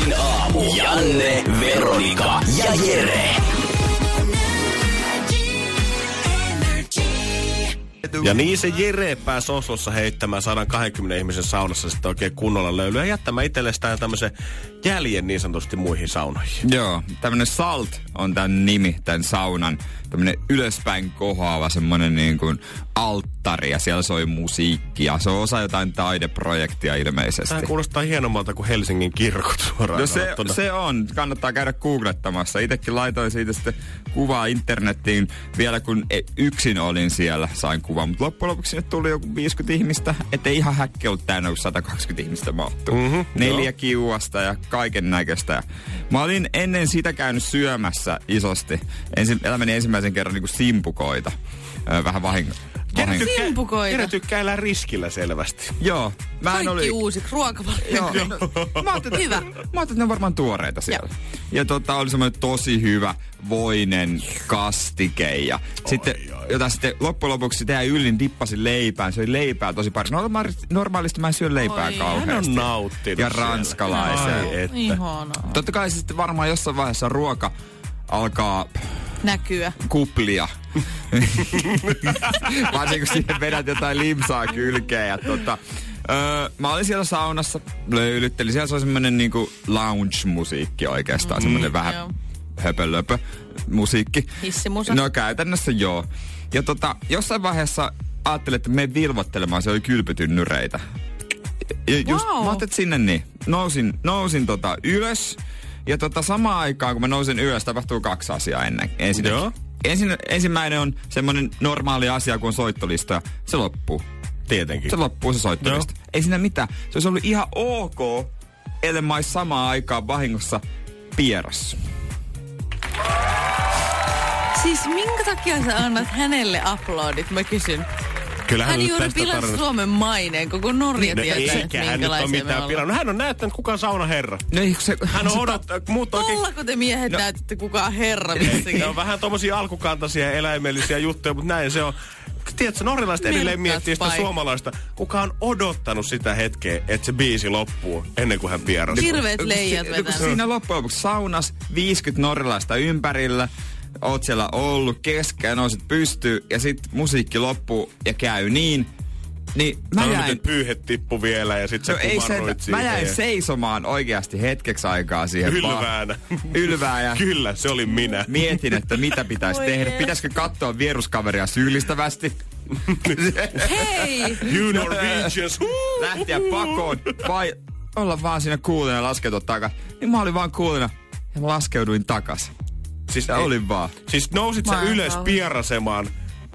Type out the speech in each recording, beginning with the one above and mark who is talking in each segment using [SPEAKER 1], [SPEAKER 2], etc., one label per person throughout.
[SPEAKER 1] Energin aamu. Janne, Veronika ja Jere.
[SPEAKER 2] Ja niin se Jere pääsi Oslossa heittämään 120 ihmisen saunassa sitten oikein kunnolla löylyä ja jättämään itsellestään tämmöisen jäljen niin sanotusti muihin saunoihin.
[SPEAKER 3] Joo, tämmönen Salt on tämän nimi, tämän saunan. Tämmönen ylöspäin kohoava semmonen niin kuin alttari ja siellä soi musiikkia. Se on osa jotain taideprojektia ilmeisesti.
[SPEAKER 2] Tämä kuulostaa hienommalta kuin Helsingin kirkot suoraan
[SPEAKER 3] No se, se on. Kannattaa käydä googlettamassa. Itekin laitoin siitä sitten kuvaa internettiin vielä kun e- yksin olin siellä, sain kuvan. Mutta loppujen lopuksi sinne tuli joku 50 ihmistä. Ettei ihan häkki ollut täynnä, kun 120 ihmistä mahtuu. Mm-hmm, Neljä
[SPEAKER 2] joo.
[SPEAKER 3] kiuasta ja kaiken näköistä. Mä olin ennen sitä käynyt syömässä isosti. Ensi, elämäni ensimmäisen kerran niin kuin simpukoita. Vähän vahinko.
[SPEAKER 2] Jere
[SPEAKER 3] vahinko.
[SPEAKER 2] tykkää- elää riskillä selvästi.
[SPEAKER 3] Joo. Mä en
[SPEAKER 4] Kaikki
[SPEAKER 3] oli...
[SPEAKER 4] uusiksi ruokavalio.
[SPEAKER 3] Joo. No, mä ajattelin,
[SPEAKER 4] Hyvä.
[SPEAKER 3] Mä ajattelin, että ne on varmaan tuoreita siellä. Ja tota, oli semmoinen tosi hyvä voinen kastike. Ja sitten, jota sitten loppujen lopuksi jäi yllin dippasin leipään. Se oli leipää tosi paljon. Normaalisti, normaalisti mä en syö leipää
[SPEAKER 4] Oi, hän
[SPEAKER 2] Hän on
[SPEAKER 3] kauheasti.
[SPEAKER 2] nauttinut
[SPEAKER 3] Ja ranskalaisen.
[SPEAKER 2] Ai että.
[SPEAKER 4] Ihanaa.
[SPEAKER 3] Totta kai sitten varmaan jossain vaiheessa ruoka alkaa
[SPEAKER 4] Näkyä.
[SPEAKER 3] kuplia. Varsinkin kun siihen vedät jotain limsaa kylkeen. Ja tota, öö, mä olin siellä saunassa, löylyttelin. Siellä se on semmonen niinku lounge-musiikki oikeastaan. Mm, semmonen vähän
[SPEAKER 4] joo.
[SPEAKER 3] höpölöpö musiikki.
[SPEAKER 4] Hissimusa.
[SPEAKER 3] No käytännössä joo. Ja tota, jossain vaiheessa ajattelin, että me vilvoittelemaan, se oli kylpytynnyreitä. Ja just,
[SPEAKER 4] Wow.
[SPEAKER 3] mä ajattelin, että sinne niin. Nousin, nousin tota ylös. Ja tota samaan aikaan, kun mä nousin ylös, tapahtuu kaksi asiaa ennen. Ensinnäkin.
[SPEAKER 2] Joo.
[SPEAKER 3] Ensin, ensimmäinen on semmoinen normaali asia, kun on soittolista se loppuu.
[SPEAKER 2] Tietenkin.
[SPEAKER 3] Se loppuu se soittolista. Ei siinä mitään. Se olisi ollut ihan ok, ellei mä ois samaan aikaan vahingossa pierassa.
[SPEAKER 4] Siis minkä takia sä annat hänelle uploadit, mä kysyn.
[SPEAKER 2] Kyllä
[SPEAKER 4] Hän juuri pilasi
[SPEAKER 2] tarinasta-
[SPEAKER 4] Suomen maineen, koko Norja
[SPEAKER 2] No
[SPEAKER 4] tietää,
[SPEAKER 2] ei
[SPEAKER 4] että
[SPEAKER 2] sekään nyt ole
[SPEAKER 4] me
[SPEAKER 2] mitään
[SPEAKER 4] ollaan.
[SPEAKER 2] pilannut. Hän on näyttänyt, kuka on saunaherra.
[SPEAKER 3] No se,
[SPEAKER 2] Hän on odottanut, muut oikein
[SPEAKER 4] Tollako te miehet no. näytätte kuka on herra missäkin?
[SPEAKER 2] Ne on vähän tommosia alkukantaisia ja eläimellisiä juttuja, mutta näin se on. Tiedätkö, norjalaiset edelleen miettii sitä suomalaista, kuka on odottanut sitä hetkeä, että se biisi loppuu ennen kuin hän pierasi.
[SPEAKER 4] Hirveet leijat
[SPEAKER 3] kun
[SPEAKER 4] vetää.
[SPEAKER 3] Siinä loppujen lopuksi saunas 50 norjalaista ympärillä. Oot siellä ollut keskään, nousit pystyy ja sitten musiikki loppuu ja käy niin. Niin mä
[SPEAKER 2] Sano,
[SPEAKER 3] jäin,
[SPEAKER 2] miten pyyhe tippu vielä ja sit sä
[SPEAKER 3] no ei se, mä jäin
[SPEAKER 2] ja-
[SPEAKER 3] seisomaan oikeasti hetkeksi aikaa siihen
[SPEAKER 2] Ylväänä.
[SPEAKER 3] ja
[SPEAKER 2] Kyllä, se oli minä.
[SPEAKER 3] mietin, että mitä pitäisi tehdä. Pitäisikö katsoa vieruskaveria syyllistävästi?
[SPEAKER 4] Hei!
[SPEAKER 2] You Norwegians. huu!
[SPEAKER 3] Lähteä pakoon vai olla vaan siinä kuulina ja laskeutua takas. Niin mä olin vaan kuulina ja mä laskeuduin takas.
[SPEAKER 2] Siis,
[SPEAKER 3] Ja
[SPEAKER 2] ei-
[SPEAKER 3] olin vaan.
[SPEAKER 2] siis nousit sä ylös pierasemaan,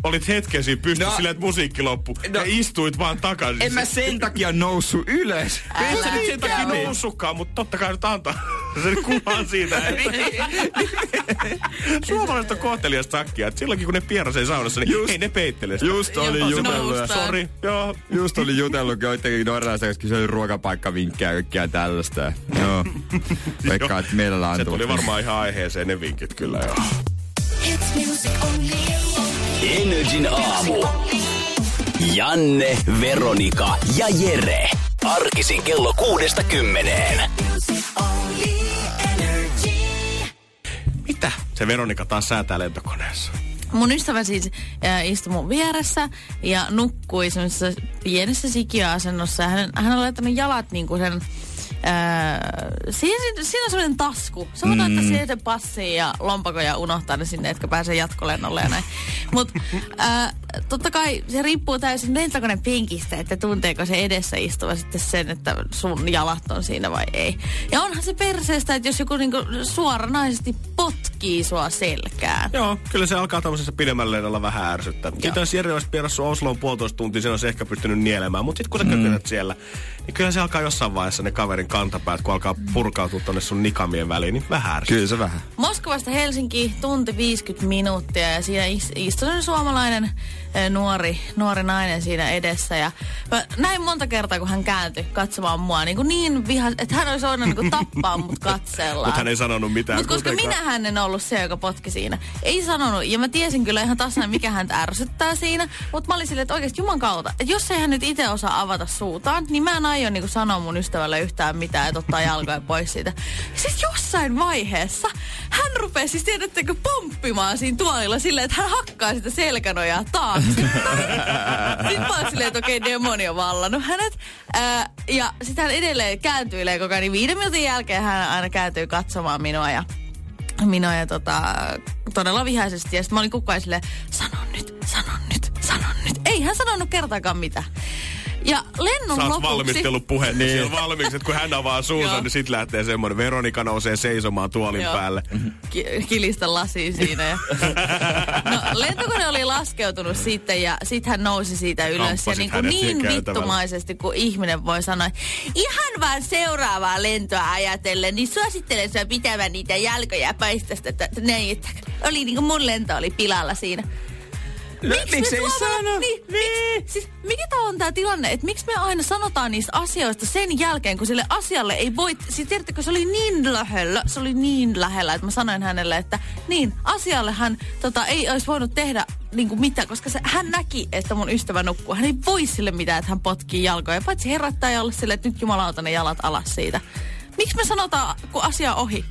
[SPEAKER 2] olit hetken siinä pystyssä
[SPEAKER 3] No.
[SPEAKER 2] silleen, että musiikki loppui,
[SPEAKER 3] No.
[SPEAKER 2] ja istuit vaan takaisin.
[SPEAKER 3] En mä sen takia noussut ylös.
[SPEAKER 2] Ei sä nyt sen takia noussutkaan, mutta totta kai nyt antaa sen kuvan siitä. että- Suomalaiset on kohteliasta sakkia, että silloinkin kun ne pierasee saunassa, niin
[SPEAKER 3] Just-
[SPEAKER 2] ei ne peittele sitä.
[SPEAKER 3] Just oli jutellut.
[SPEAKER 2] Sori, joo.
[SPEAKER 3] Just oli jutellut joidenkin norjalaisen kanssa, kysyi ruokapaikkavinkkejä ja kaikkea tällaista. Joo. Veikkaan, että mielellään
[SPEAKER 2] Se tuli varmaan ihan aiheeseen ne vinkit kyllä joo.
[SPEAKER 1] Energin aamu. Janne, Veronika ja Jere. Arkisin kello kuudesta kymmeneen.
[SPEAKER 2] Mitä? Se Veronika taas säätää lentokoneessa.
[SPEAKER 4] Mun ystävä siis äh, istui mun vieressä ja nukkui semmoisessa pienessä sikiöasennossa. Ja hän, hän on laittanut jalat niinku sen... Äh, siinä, siinä on semmoinen tasku. Voit laittaa siihen sen passin ja lompakon ja unohtaa ne sinne, etkä pääse jatkolennolle ja näin. Mut äh, totta kai se riippuu täysin lentokoneen penkistä, että tunteeko se edessä istuva sitten sen, että sun jalat on siinä vai ei. Ja onhan se perseestä, että jos joku niinku suoranaisesti potkii sua selkään.
[SPEAKER 2] Joo, kyllä se alkaa tämmöisessä pidemmällä lennolla vähän ärsyttää. Mitä jos Jere olisi Osloon puolitoista tuntia, sen olisi ehkä pystynyt nielemään. Mutta sitten kun sä mm. siellä, niin kyllä se alkaa jossain vaiheessa ne kaverin kantapäät, kun alkaa purkautua tonne sun nikamien väliin, niin vähän ärsyttää.
[SPEAKER 3] Kyllä se vähän.
[SPEAKER 4] Moskovasta Helsinki tunti 50 minuuttia ja siinä is- istui suomalainen nuori, nuori nainen siinä edessä. Ja mä näin monta kertaa, kun hän kääntyi katsomaan mua niin, kuin niin viha, että hän olisi voinut niin kuin tappaa mut katseella.
[SPEAKER 2] Mutta hän ei sanonut mitään
[SPEAKER 4] Mutta koska
[SPEAKER 2] kuitenkaan.
[SPEAKER 4] minä hän en ollut se, joka potki siinä. Ei sanonut, ja mä tiesin kyllä ihan tasan, mikä häntä ärsyttää siinä. Mutta mä olin silleen, että oikeasti juman kautta, että jos ei hän nyt itse osaa avata suutaan, niin mä en aio niin sanoa mun ystävälle yhtään mitään, että ottaa jalkoja pois siitä. Sitten jossain vaiheessa hän rupesi siis tiedättekö pomppimaan siinä tuolilla silleen, että hän hakkaa sitä selkänojaa taakse. Sitten mä oon silleen, että okei, demoni on vallannut hänet. Ää, ja sitten hän edelleen kääntyilee koko ajan. Niin viiden minuutin jälkeen hän aina kääntyy katsomaan minua ja minua ja tota, todella vihaisesti. Ja sitten mä olin koko ajan silleen, sanon nyt, sanon nyt, sanon nyt. Ei hän sanonut kertaakaan mitään. Ja lennon
[SPEAKER 2] Sä oot
[SPEAKER 4] lopuksi...
[SPEAKER 2] valmistellut puhetta niin. siellä valmiiksi, että kun hän avaa suunsa, niin sit lähtee semmoinen. Veronika nousee seisomaan tuolin
[SPEAKER 4] Joo.
[SPEAKER 2] päälle.
[SPEAKER 4] Ki- kilistä lasiin siinä. Ja... No, lentokone oli laskeutunut sitten ja sitten hän nousi siitä ylös.
[SPEAKER 2] Kamppasit
[SPEAKER 4] ja niin, kuin niin vittumaisesti kuin ihminen voi sanoa, ihan vaan seuraavaa lentoa ajatellen, niin suosittelen sinua pitämään niitä jalkoja pois tästä. että- että Näin, että oli niin kuin mun lento oli pilalla siinä. Miksi
[SPEAKER 3] miksi
[SPEAKER 4] me
[SPEAKER 3] sano?
[SPEAKER 4] Niin, miksi, siis mikä tää on tää tilanne, että miksi me aina sanotaan niistä asioista sen jälkeen, kun sille asialle ei voi, siis tiedättekö, se oli niin lähellä, se oli niin lähellä, että mä sanoin hänelle, että niin, asialle hän tota, ei olisi voinut tehdä niin kuin mitään, koska se, hän näki, että mun ystävä nukkuu. Hän ei voi sille mitään, että hän potkii jalkoja, paitsi herättää ja olla silleen, että nyt jumalauta ne jalat alas siitä. Miksi me sanotaan, kun asia on ohi?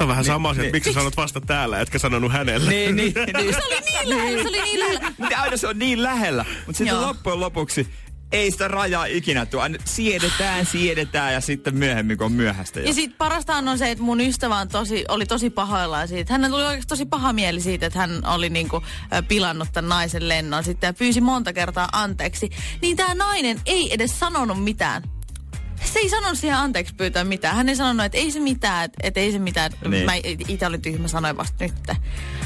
[SPEAKER 2] Se on vähän sama asia,
[SPEAKER 3] niin.
[SPEAKER 2] että miksi sä sanot vasta täällä, etkä sanonut hänelle.
[SPEAKER 3] Niin, niin, niin.
[SPEAKER 4] Se oli niin lähellä, se oli niin lähellä.
[SPEAKER 3] Mutta aina se on niin lähellä. Mutta sitten
[SPEAKER 4] Joo.
[SPEAKER 3] loppujen lopuksi ei sitä rajaa ikinä tule. Aina siedetään, siedetään ja sitten myöhemmin, kun on myöhäistä. Jo.
[SPEAKER 4] Ja sitten parastaan on se, että mun ystävä on tosi, oli tosi pahoillaan siitä. Hän tuli oikeasti tosi paha mieli siitä, että hän oli niinku, pilannut tämän naisen lennon sitten ja pyysi monta kertaa anteeksi. Niin tämä nainen ei edes sanonut mitään. Se ei sanonut siihen anteeksi pyytää mitään. Hän ei sanonut, että ei se mitään, että, että ei se mitään.
[SPEAKER 3] Niin.
[SPEAKER 4] Mä itse olin tyhmä, sanoin vasta nyt.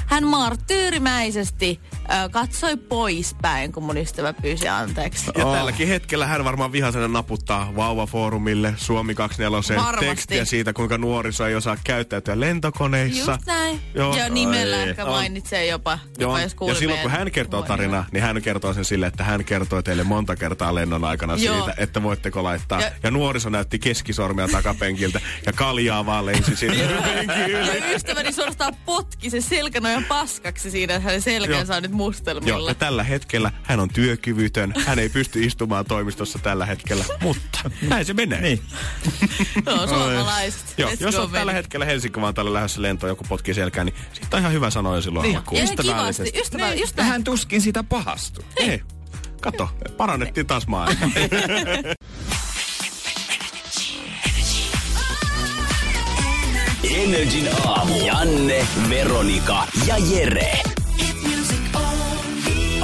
[SPEAKER 4] Hän marttyyrimäisesti ö, katsoi poispäin, kun mun ystävä pyysi anteeksi.
[SPEAKER 2] Ja tälläkin hetkellä hän varmaan vihaisena naputtaa Vauva-foorumille Suomi 24
[SPEAKER 4] Varmasti.
[SPEAKER 2] tekstiä siitä, kuinka nuoriso ei osaa käyttäytyä lentokoneissa.
[SPEAKER 4] Just näin.
[SPEAKER 2] Joo.
[SPEAKER 4] Ja nimellä
[SPEAKER 3] Ai.
[SPEAKER 4] ehkä mainitsee jopa,
[SPEAKER 2] Joo,
[SPEAKER 4] jopa jos
[SPEAKER 2] ja silloin kun hän kertoo tarinaa, niin hän kertoo sen sille, että hän kertoi teille monta kertaa lennon aikana
[SPEAKER 4] Joo.
[SPEAKER 2] siitä, että voitteko laittaa. Ja,
[SPEAKER 4] Ja-
[SPEAKER 2] nuoriso näytti keskisormia takapenkiltä ja kaljaa vaan lensi sinne penkin yli.
[SPEAKER 4] Ja ystäväni suorastaan potki se selkänojan paskaksi siinä, että hänen selkänsä on nyt
[SPEAKER 2] Joo,
[SPEAKER 4] mustelmilla.
[SPEAKER 2] ja tällä hetkellä hän on työkyvytön. Hän ei pysty istumaan toimistossa tällä hetkellä, mutta näin se menee.
[SPEAKER 3] Niin.
[SPEAKER 4] Joo, suomalaiset.
[SPEAKER 2] Joo, jos on tällä hetkellä Helsinki vaan tällä lähdössä lentoon, joku potkii selkään, niin siitä on ihan hyvä sanoa jo silloin
[SPEAKER 3] Niin.
[SPEAKER 2] alkuun.
[SPEAKER 3] Ystävällisesti.
[SPEAKER 4] kivasti, ystävä,
[SPEAKER 3] Niin.
[SPEAKER 4] näin.
[SPEAKER 3] hän tuskin sitä pahastu.
[SPEAKER 2] Ei, kato, parannettiin taas maailmaa.
[SPEAKER 1] Energin aamu. Janne, Veronika ja Jere.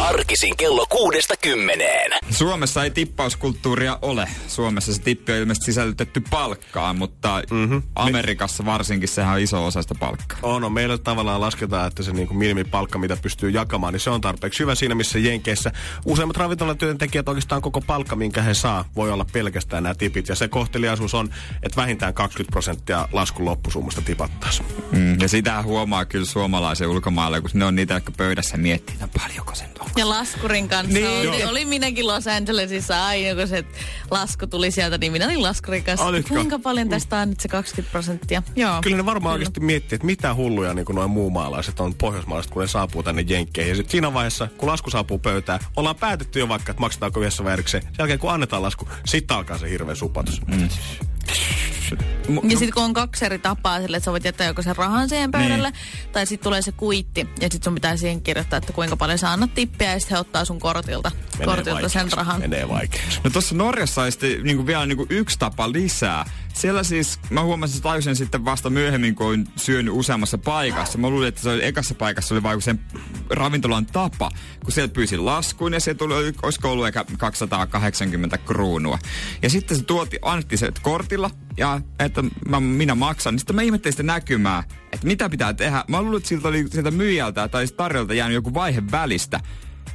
[SPEAKER 1] Arkisin kello kuudesta kymmeneen.
[SPEAKER 3] Suomessa ei tippauskulttuuria ole. Suomessa se tippi on ilmeisesti sisällytetty palkkaan, mutta mm-hmm. Amerikassa varsinkin sehän on iso osa sitä palkkaa.
[SPEAKER 2] On, on. Meillä tavallaan lasketaan, että se niinku minimipalkka, mitä pystyy jakamaan, niin se on tarpeeksi hyvä siinä, missä Jenkeissä useimmat ravintolatyöntekijät oikeastaan koko palkka, minkä he saa, voi olla pelkästään nämä tipit. Ja se kohteliaisuus on, että vähintään 20 prosenttia laskun loppusummasta tipattaisiin.
[SPEAKER 3] Mm. Ja sitä huomaa kyllä suomalaisen ulkomailla, kun ne on niitä, jotka pöydässä miettii, että paljonko sen on.
[SPEAKER 4] Ja laskurin kanssa Niin. oli,
[SPEAKER 3] Joo.
[SPEAKER 4] oli minäkin Los Angelesissa aina, kun se lasku tuli sieltä, niin minä olin laskurin kanssa.
[SPEAKER 2] Olitko?
[SPEAKER 4] Kuinka paljon tästä on nyt se 20 prosenttia? Joo.
[SPEAKER 2] Kyllä ne varmaan oikeasti miettii, että mitä hulluja niin noin muumaalaiset on pohjoismaalaiset, kun ne saapuu tänne Jenkkeihin. Ja sitten siinä vaiheessa, kun lasku saapuu pöytään, ollaan päätetty jo vaikka, että maksetaanko yhdessä vai erikseen. Sen jälkeen, kun annetaan lasku, sitten alkaa se hirveä supatus. Mm.
[SPEAKER 4] Ja sitten kun on kaksi eri tapaa sille, että sä voit jättää joko sen rahan siihen pöydälle, niin. tai sitten tulee se kuitti, ja sitten sun pitää siihen kirjoittaa, että kuinka paljon sä annat tippiä, ja sitten he ottaa sun kortilta, kortilta sen rahan.
[SPEAKER 2] Menee vaikeaksi.
[SPEAKER 3] No tuossa Norjassa on sitten niinku vielä niinku yksi tapa lisää. Siellä siis, mä huomasin, että tajusin sitten vasta myöhemmin, kun olen syönyt useammassa paikassa. Mä luulin, että se oli ekassa paikassa oli vain sen ravintolan tapa. Kun sieltä pyysin laskuun ja se tuli, olisiko ollut ehkä 280 kruunua. Ja sitten se tuoti, annettiin se kortilla ja että mä, minä maksan. Sitten mä ihmettelin sitä näkymää, että mitä pitää tehdä. Mä luulin, että siltä oli sieltä myyjältä tai tarjolta jäänyt joku vaihe välistä.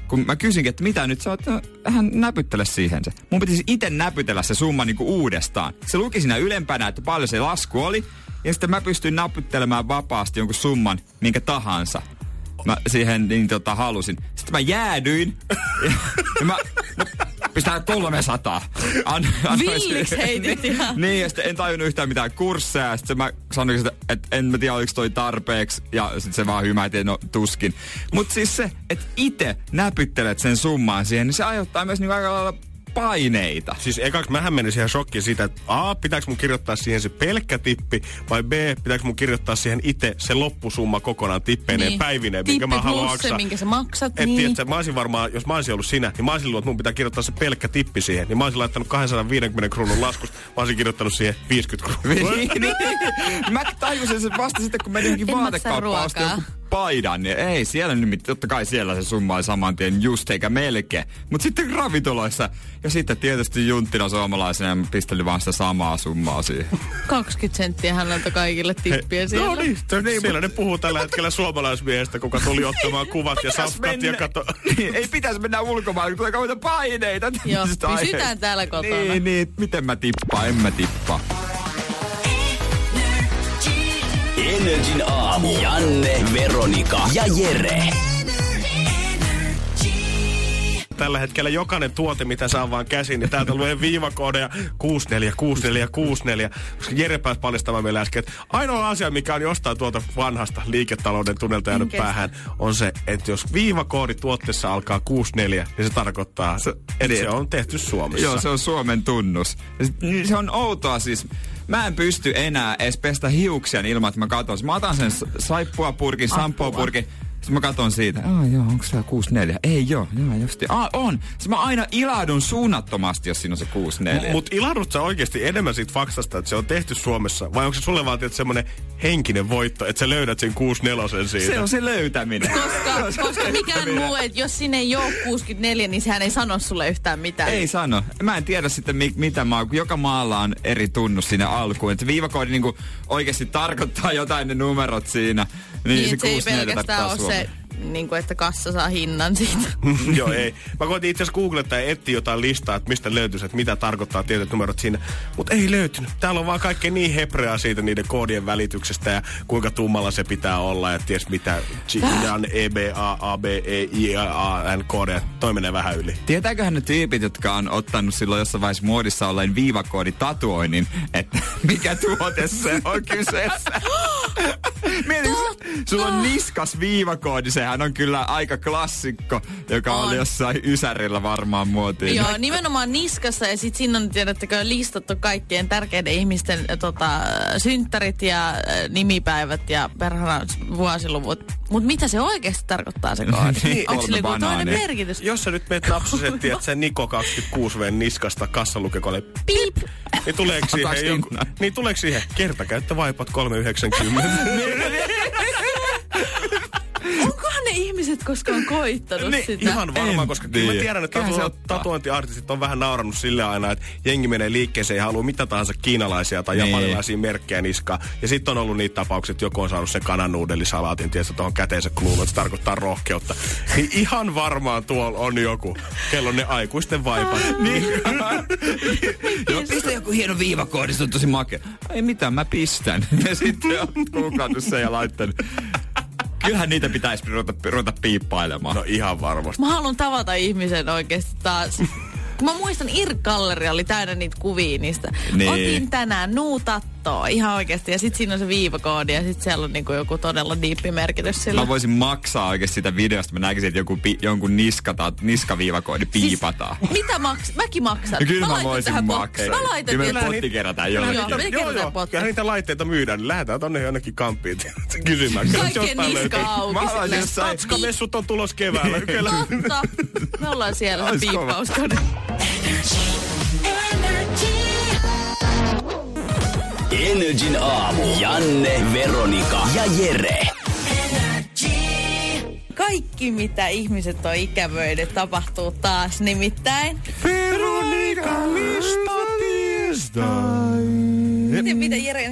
[SPEAKER 3] Kun mä kysinkin, että mitä nyt sä oot, no, hän näpyttele siihen se. Mun pitäisi itse näpytellä se summa niinku uudestaan. Se luki siinä ylempänä, että paljon se lasku oli. Ja sitten mä pystyin näpyttelemään vapaasti jonkun summan, minkä tahansa. Mä siihen niin tota halusin. Sitten mä jäädyin. ja, ja mä, no, pistää 300. An,
[SPEAKER 4] Villiks heitit ihan.
[SPEAKER 3] niin, ja sitten en tajunnut yhtään mitään kursseja. Sitten mä sanoin, että, että en mä tiedä, oliko toi tarpeeksi. Ja sitten se vaan hymäti, no tuskin. Mutta siis se, että itse näpyttelet sen summaan siihen, niin se aiheuttaa myös niin aika lailla paineita.
[SPEAKER 2] Siis ekaksi mähän menin siihen shokkiin siitä, että A, pitääkö mun kirjoittaa siihen se pelkkä tippi, vai B, pitääkö mun kirjoittaa siihen itse se loppusumma kokonaan tippeineen niin. päivineen, minkä mä haluan
[SPEAKER 4] plus se,
[SPEAKER 2] maksaa.
[SPEAKER 4] minkä sä maksat,
[SPEAKER 2] Et
[SPEAKER 4] niin.
[SPEAKER 2] tiedätkö, mä olisin varmaan, jos mä olisin ollut sinä, niin mä olisin luullut, että mun pitää kirjoittaa se pelkkä tippi siihen. Niin mä olisin laittanut 250 kruunun laskusta, mä olisin kirjoittanut siihen 50 kruunua.
[SPEAKER 3] niin, niin. Mä tajusin sen vasta sitten, kun menin vaatekauppaan ostin paidan, niin ei siellä nyt, totta kai siellä se summa oli saman tien just eikä melkein. Mutta sitten ravintoloissa, ja sitten tietysti junttina suomalaisena mä pistelin vaan sitä samaa summaa siihen.
[SPEAKER 4] 20 senttiä häneltä kaikille tippiä siellä.
[SPEAKER 2] No niin, se, niin, siellä ne puhuu tällä hetkellä suomalaismiehestä, kuka tuli ottamaan kuvat ja safkat ja
[SPEAKER 3] mennä-
[SPEAKER 2] kato.
[SPEAKER 3] Niin, ei pitäisi mennä ulkomaan, kun tulee kauheita paineita.
[SPEAKER 4] Joo, pysytään täällä kotona.
[SPEAKER 3] Niin, niin, miten mä tippaan, en mä tippaa.
[SPEAKER 1] Energin aamu. Janne, Veronika ja Jere.
[SPEAKER 2] Tällä hetkellä jokainen tuote, mitä saa vaan käsiin, niin täältä luen viivakoodeja 646464. Koska Jere pääsi paljastamaan meille äsken, että ainoa asia, mikä on jostain tuolta vanhasta liiketalouden tunnelta jäänyt
[SPEAKER 4] Minkäs?
[SPEAKER 2] päähän, on se, että jos viivakoodi tuotteessa alkaa 64, niin se tarkoittaa, se, että
[SPEAKER 3] niin.
[SPEAKER 2] se on tehty Suomessa.
[SPEAKER 3] Joo, se on Suomen tunnus. Niin Se on outoa siis. Mä en pysty enää edes pestä hiuksia ilman, että mä katon. Mä otan sen s- saippuapurkin, sampoopurkin. Sitten mä katon siitä. Ah joo, onko se 64? Ei joo, joo justi. Ah on. Sitten mä aina ilahdun suunnattomasti, jos siinä on se 64.
[SPEAKER 2] Mutta ilahdut sä oikeasti enemmän siitä faktasta, että se on tehty Suomessa? Vai onko se sulle vaan tietysti semmoinen henkinen voitto, että sä löydät sen 64 siitä?
[SPEAKER 3] se on se löytäminen.
[SPEAKER 4] Koska, koska mikään muu, että jos sinne ei ole 64, niin sehän ei sano sulle yhtään mitään.
[SPEAKER 3] Ei sano. Mä en tiedä sitten mi- mitä maa, kun joka maalla on eri tunnus siinä alkuun. Että viivakoodi niinku oikeasti tarkoittaa jotain ne numerot siinä. Niin,
[SPEAKER 4] Niin,
[SPEAKER 3] se
[SPEAKER 4] se ei
[SPEAKER 3] 64
[SPEAKER 4] pelkästään
[SPEAKER 3] tarkoittaa
[SPEAKER 4] ole se. Niin kuin, että kassa saa hinnan siitä.
[SPEAKER 2] Joo, ei. Mä koitin itse asiassa googlettaa ja etsiä jotain listaa, että mistä löytyisi, että mitä tarkoittaa tietyt numerot siinä. Mutta ei löytynyt. Täällä on vaan kaikkea niin hebreaa siitä niiden koodien välityksestä ja kuinka tummalla se pitää olla ja ties mitä. Jan, E, B, A, A, B, E, I, A, A, N, koodeja. Toi menee vähän yli.
[SPEAKER 3] Tietääköhän ne tyypit, jotka on ottanut silloin jossain vaiheessa muodissa olleen viivakoodi tatuoinnin, että mikä tuote se on kyseessä? Mieti, sulla on niskas viivakoodi, sehän on kyllä aika klassikko, joka
[SPEAKER 4] On.
[SPEAKER 3] oli jossain Ysärillä varmaan muotiin.
[SPEAKER 4] Joo, nimenomaan niskassa ja sitten siinä on, tiedättekö, listattu kaikkien tärkeiden ihmisten tota, synttärit ja äh, nimipäivät ja perhana vuosiluvut. Mutta mitä se oikeasti tarkoittaa se koodi?
[SPEAKER 3] Niin,
[SPEAKER 4] Onko sillä joku toinen merkitys?
[SPEAKER 2] Jos sä nyt meet napsasettiin, että se Niko 26V niskasta kassalukekolle,
[SPEAKER 4] Piip!
[SPEAKER 2] niin tuleeko siihen joku, niin tuleeko siihen kertakäyttövaipat 390?
[SPEAKER 4] Onkohan ne ihmiset koskaan koittanut
[SPEAKER 3] Niin,
[SPEAKER 4] sitä?
[SPEAKER 2] Ihan varmaan,
[SPEAKER 3] En
[SPEAKER 2] koska kyllä mä
[SPEAKER 3] tiedä.
[SPEAKER 2] tiedän, että tatu- tatuointiartistit on vähän naurannut sille aina, että jengi menee liikkeeseen ja haluaa mitä tahansa kiinalaisia tai
[SPEAKER 3] Niin.
[SPEAKER 2] japanilaisia merkkejä niskaan. Ja sitten on ollut niitä tapauksia, että joku on saanut sen kanannuudelisalaatin, tietysti tuohon käteensä kluunut, että se tarkoittaa rohkeutta. Niin ihan varmaan tuolla on joku, kello on ne aikuisten vaipat. niin.
[SPEAKER 3] Joo, pistä joku hieno on tosi makea. Ei mitään, mä pistän. Ja sitten on googlannut sen ja laittanut. Kyllähän niitä pitäisi ruveta, ruveta piippailemaan.
[SPEAKER 2] No ihan varmasti.
[SPEAKER 4] Mä haluan tavata ihmisen oikeasti taas. Kun mä muistan, Ir-galleria oli täynnä niitä kuvia niistä.
[SPEAKER 3] Niin.
[SPEAKER 4] Otin tänään nuutattoa ihan oikeasti. Ja sit siinä on se viivakoodi ja sit siellä on niinku joku todella diippi merkitys sillä.
[SPEAKER 3] Mä voisin maksaa oikeasti sitä videosta. Mä näkisin, että joku pi, jonkun niskata, niskaviivakoodi piipataan.
[SPEAKER 4] Siis, mitä maks? Mäkin maksan.
[SPEAKER 3] No kyllä mä
[SPEAKER 4] laitan
[SPEAKER 3] voisin maksaa.
[SPEAKER 4] Mä laitan
[SPEAKER 3] Kyllä me
[SPEAKER 4] tietysti-
[SPEAKER 3] potti kerätään
[SPEAKER 4] Joo,
[SPEAKER 3] jollakin.
[SPEAKER 4] me kerätään potti.
[SPEAKER 2] Kyllä niitä laitteita myydään, niin lähdetään tonne jonnekin kamppiin kysymään.
[SPEAKER 4] Kaikkien niska auki.
[SPEAKER 3] Mä
[SPEAKER 4] silleen.
[SPEAKER 3] jossain-
[SPEAKER 2] Tatska-messut on tulos keväällä.
[SPEAKER 4] Totta. Me ollaan siellä
[SPEAKER 3] Ois
[SPEAKER 1] Energin aamu. Janne, Veronika ja Jere.
[SPEAKER 4] Kaikki, mitä ihmiset on ikävöidet, tapahtuu taas nimittäin.
[SPEAKER 2] Veronika, mistä tiestai?
[SPEAKER 4] Miten, mitä Jere,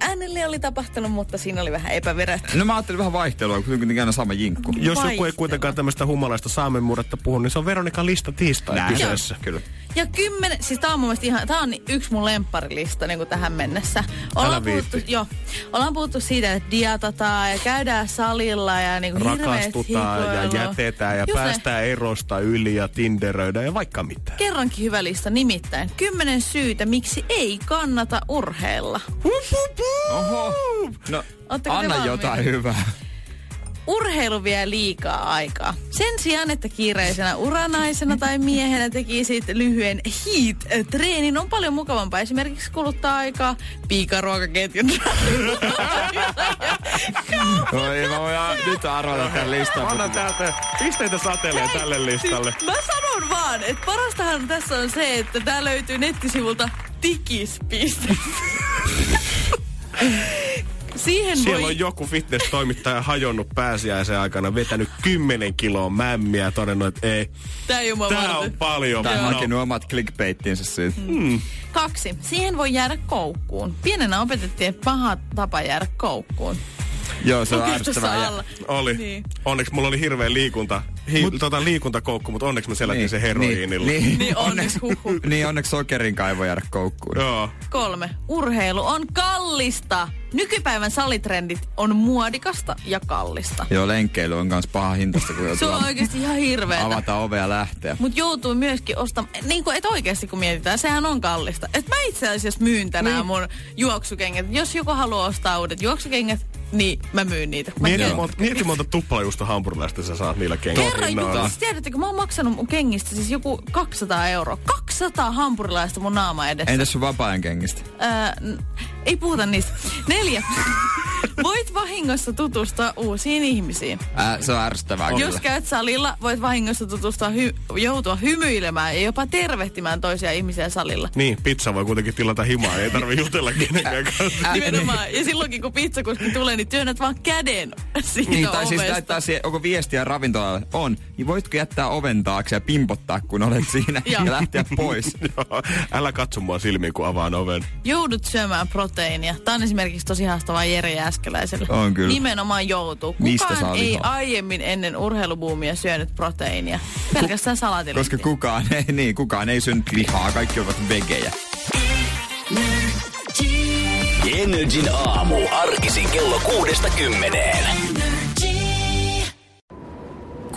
[SPEAKER 4] äänelle oli tapahtunut, mutta siinä oli vähän epävireyttä.
[SPEAKER 3] No mä ajattelin vähän vaihtelua, kun kuitenkin aina sama jinkku.
[SPEAKER 2] Jos joku ei kuitenkaan tämmöistä humalaista saamenmurretta puhu, niin se on Veronika lista tiistai
[SPEAKER 3] Näin.
[SPEAKER 2] kyseessä.
[SPEAKER 3] Kyllä.
[SPEAKER 4] Ja kymmenen, siis tää on mun mielestä ihan, tää on yksi mun lempparilista niin kuin tähän mennessä. Ollaan puhuttu, jo, ollaan puhuttu siitä, että diatataan ja käydään salilla ja niin kuin
[SPEAKER 2] Rakastutaan ja jätetään ja
[SPEAKER 4] Just
[SPEAKER 2] päästään erosta yli ja tinderöidään ja vaikka mitä.
[SPEAKER 4] Kerrankin hyvä lista, nimittäin kymmenen syytä, miksi ei kannata urheilla.
[SPEAKER 3] Oho. No,
[SPEAKER 4] Ootteko te
[SPEAKER 3] anna jotain hyvää.
[SPEAKER 4] Urheilu vie liikaa aikaa. Sen sijaan, että kiireisenä uranaisena tai miehenä tekisit lyhyen heat-treenin, on paljon mukavampaa esimerkiksi kuluttaa aikaa piikaruokaketjun
[SPEAKER 3] Oi, mä voin a- nyt arvata tämän listan.
[SPEAKER 2] Anna täältä pisteitä satelee tälle listalle.
[SPEAKER 4] Siis mä sanon vaan, että parastahan tässä on se, että tää löytyy nettisivulta tikis.fi. Siihen
[SPEAKER 2] Siellä
[SPEAKER 4] voi...
[SPEAKER 2] on joku fitness-toimittaja hajonnut pääsiäisen aikana, vetänyt 10 kiloa mämmiä ja todennut, että ei,
[SPEAKER 4] Tää ei varten.
[SPEAKER 2] on paljon.
[SPEAKER 3] Tää on
[SPEAKER 2] No,
[SPEAKER 3] hakenut omat clickbaittinsä siitä.
[SPEAKER 4] Kaksi. Siihen voi jäädä koukkuun. Pienenä opetettiin, että paha tapa jäädä koukkuun.
[SPEAKER 3] Joo, se on ärsyttävää.
[SPEAKER 4] alla.
[SPEAKER 2] Oli.
[SPEAKER 4] Niin.
[SPEAKER 2] Onneksi mulla oli hirveä liikunta, hi,
[SPEAKER 3] Mut-
[SPEAKER 2] tota, liikuntakoukku, mutta onneksi mä selätin sen heroiinilla.
[SPEAKER 3] Niin, niin,
[SPEAKER 4] Niin onneksi huhu.
[SPEAKER 3] niin onneksi sokerin kai voi jäädä koukkuun.
[SPEAKER 2] Joo.
[SPEAKER 4] Kolme. Urheilu on kallista. Nykypäivän salitrendit on muodikasta ja kallista.
[SPEAKER 3] Joo, lenkkeily on kans paha hintasta, kun
[SPEAKER 4] Se
[SPEAKER 3] joutuu
[SPEAKER 4] on oikeasti ihan hirveetä.
[SPEAKER 3] avata ovea ja lähteä.
[SPEAKER 4] Mutta joutuu myöskin ostamaan, niin kuin, et oikeasti kun mietitään, sehän on kallista. Et mä itse asiassa myyn tänään niin. mun juoksukengät. Jos joku haluaa ostaa uudet juoksukengät, niin mä myyn niitä. Mä
[SPEAKER 2] Mieti, monta, mieti monta tuplajuusta hampurilaista sä saat niillä kengillä.
[SPEAKER 4] Kerran juttu, siis tiedättekö, mä oon maksanut mun kengistä siis joku 200 euroa. 200 hampurilaista mun naama edessä.
[SPEAKER 3] Entäs sun vapaa-ajan kengistä?
[SPEAKER 4] N- ei puhuta niistä. Neljä. Voit vahingossa tutustua uusiin ihmisiin.
[SPEAKER 3] Ää, se on ärsyttävää
[SPEAKER 4] Jos käyt salilla, voit vahingossa tutustua, hy- joutua hymyilemään ja jopa tervehtimään toisia ihmisiä salilla.
[SPEAKER 2] Niin, pizza voi kuitenkin tilata himaa, ei tarvi jutella kenenkään kanssa.
[SPEAKER 4] Nimenomaan. Ja silloinkin kun pizzakuski tulee, niin työnnät vaan käden siitä
[SPEAKER 3] Niin, tai siis
[SPEAKER 4] ovesta.
[SPEAKER 3] laittaa siihen, onko viestiä ravintolalle? On. Niin voitko jättää oven taakse ja pimpottaa, kun olet siinä ja lähteä pois?
[SPEAKER 2] Joo, Älä katso mua silmiin, kun avaan oven.
[SPEAKER 4] Joudut syömään proteiinia. Tämä on esimerkiksi tosi haastavaa Jere Jääskeläiselle.
[SPEAKER 3] On kyllä.
[SPEAKER 4] Nimenomaan joutuu.
[SPEAKER 3] Mistä
[SPEAKER 4] Kukaan
[SPEAKER 3] saa
[SPEAKER 4] ei
[SPEAKER 3] lihaa?
[SPEAKER 4] aiemmin ennen urheilubuumia syönyt proteiinia. Pelkästään salatilla.
[SPEAKER 3] Koska kukaan ei, niin, kukaan ei syönyt lihaa, kaikki ovat vegejä.
[SPEAKER 1] Energin aamu. Arkisin kello kuudesta kymmeneen.